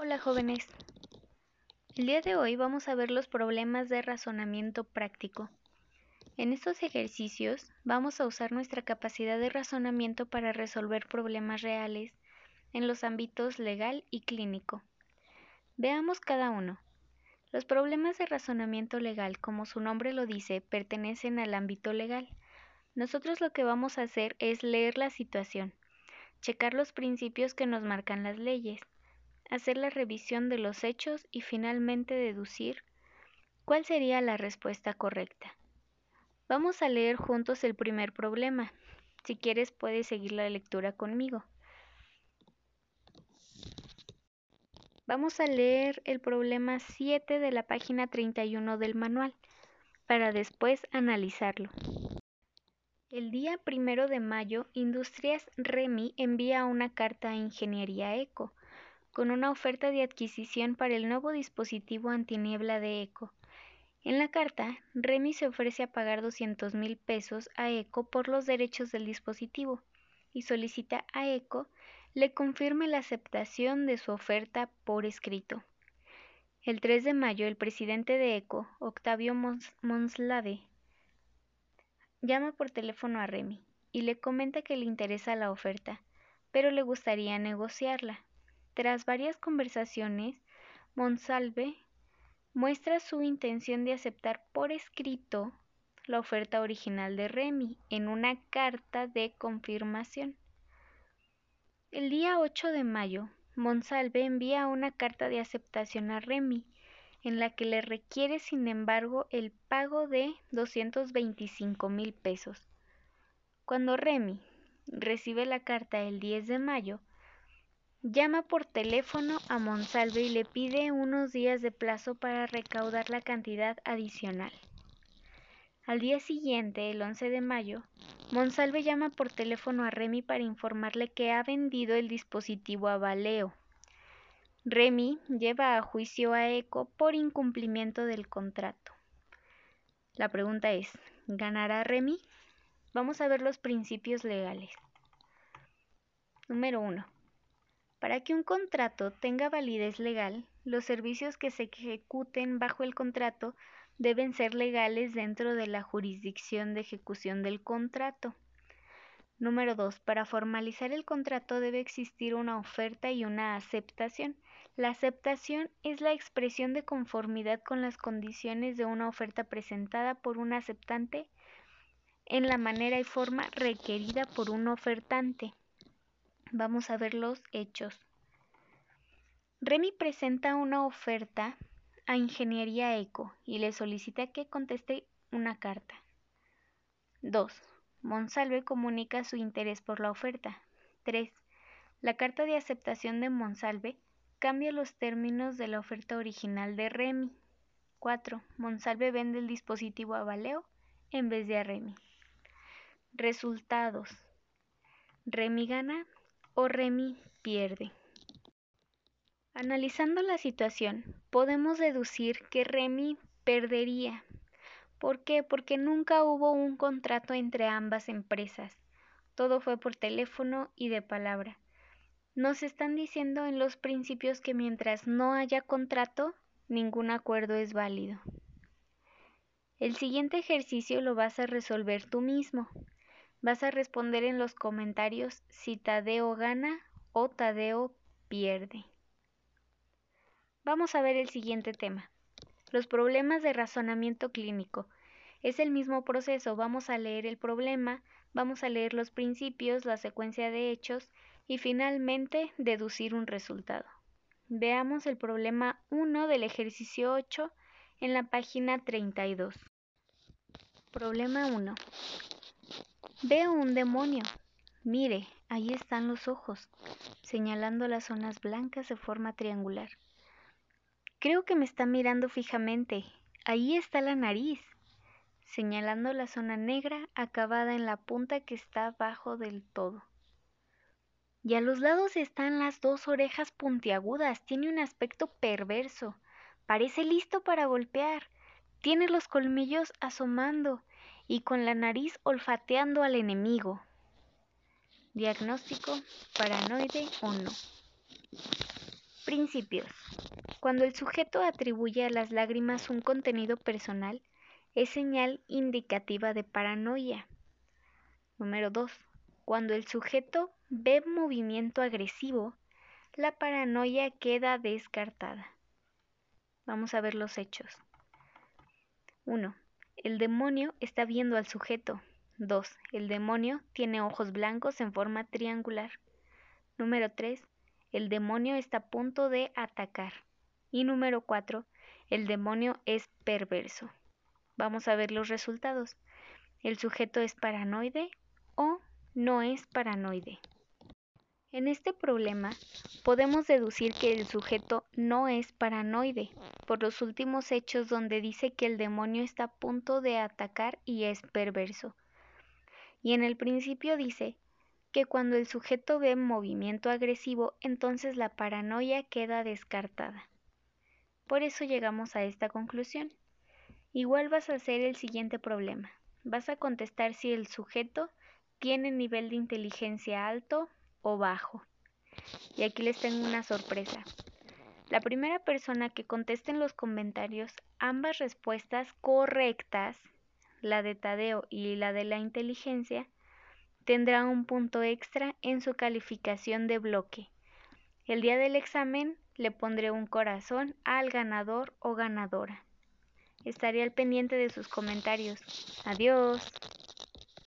Hola jóvenes. El día de hoy vamos a ver los problemas de razonamiento práctico. En estos ejercicios vamos a usar nuestra capacidad de razonamiento para resolver problemas reales en los ámbitos legal y clínico. Veamos cada uno. Los problemas de razonamiento legal, como su nombre lo dice, pertenecen al ámbito legal. Nosotros lo que vamos a hacer es leer la situación, checar los principios que nos marcan las leyes, hacer la revisión de los hechos y finalmente deducir cuál sería la respuesta correcta. Vamos a leer juntos el primer problema. Si quieres puedes seguir la lectura conmigo. Vamos a leer el problema 7 de la página 31 del manual para después analizarlo. El día primero de mayo, Industrias Remy envía una carta a Ingeniería Eco con una oferta de adquisición para el nuevo dispositivo antiniebla de Eco. En la carta, Remy se ofrece a pagar 200 mil pesos a Eco por los derechos del dispositivo y solicita a Eco le confirme la aceptación de su oferta por escrito. El 3 de mayo, el presidente de ECO, Octavio Monslave, llama por teléfono a Remy y le comenta que le interesa la oferta, pero le gustaría negociarla. Tras varias conversaciones, Monsalve muestra su intención de aceptar por escrito la oferta original de Remy en una carta de confirmación. El día 8 de mayo, Monsalve envía una carta de aceptación a Remy, en la que le requiere, sin embargo, el pago de 225 mil pesos. Cuando Remy recibe la carta el 10 de mayo, llama por teléfono a Monsalve y le pide unos días de plazo para recaudar la cantidad adicional. Al día siguiente, el 11 de mayo, Monsalve llama por teléfono a Remy para informarle que ha vendido el dispositivo a Valeo. Remy lleva a juicio a Eco por incumplimiento del contrato. La pregunta es, ¿ganará Remy? Vamos a ver los principios legales. Número 1. Para que un contrato tenga validez legal, los servicios que se ejecuten bajo el contrato deben ser legales dentro de la jurisdicción de ejecución del contrato. Número 2. Para formalizar el contrato debe existir una oferta y una aceptación. La aceptación es la expresión de conformidad con las condiciones de una oferta presentada por un aceptante en la manera y forma requerida por un ofertante. Vamos a ver los hechos. Remy presenta una oferta a Ingeniería Eco y le solicita que conteste una carta. 2. Monsalve comunica su interés por la oferta. 3. La carta de aceptación de Monsalve cambia los términos de la oferta original de Remy. 4. Monsalve vende el dispositivo a Valeo en vez de a Remy. Resultados. Remy gana o Remy pierde. Analizando la situación, podemos deducir que Remy perdería. ¿Por qué? Porque nunca hubo un contrato entre ambas empresas. Todo fue por teléfono y de palabra. Nos están diciendo en los principios que mientras no haya contrato, ningún acuerdo es válido. El siguiente ejercicio lo vas a resolver tú mismo. Vas a responder en los comentarios si Tadeo gana o Tadeo pierde. Vamos a ver el siguiente tema. Los problemas de razonamiento clínico. Es el mismo proceso. Vamos a leer el problema, vamos a leer los principios, la secuencia de hechos y finalmente deducir un resultado. Veamos el problema 1 del ejercicio 8 en la página 32. Problema 1. Veo un demonio. Mire, ahí están los ojos, señalando las zonas blancas de forma triangular. Creo que me está mirando fijamente. Ahí está la nariz, señalando la zona negra acabada en la punta que está abajo del todo. Y a los lados están las dos orejas puntiagudas. Tiene un aspecto perverso. Parece listo para golpear. Tiene los colmillos asomando y con la nariz olfateando al enemigo. Diagnóstico paranoide o no. Principios. Cuando el sujeto atribuye a las lágrimas un contenido personal, es señal indicativa de paranoia. Número 2. Cuando el sujeto ve movimiento agresivo, la paranoia queda descartada. Vamos a ver los hechos. 1. El demonio está viendo al sujeto. 2. El demonio tiene ojos blancos en forma triangular. Número 3. El demonio está a punto de atacar. Y número 4. El demonio es perverso. Vamos a ver los resultados. ¿El sujeto es paranoide o no es paranoide? En este problema podemos deducir que el sujeto no es paranoide por los últimos hechos donde dice que el demonio está a punto de atacar y es perverso. Y en el principio dice que cuando el sujeto ve movimiento agresivo, entonces la paranoia queda descartada. Por eso llegamos a esta conclusión. Igual vas a hacer el siguiente problema. Vas a contestar si el sujeto tiene nivel de inteligencia alto o bajo. Y aquí les tengo una sorpresa. La primera persona que conteste en los comentarios ambas respuestas correctas la de Tadeo y la de la inteligencia, tendrá un punto extra en su calificación de bloque. El día del examen le pondré un corazón al ganador o ganadora. Estaré al pendiente de sus comentarios. Adiós.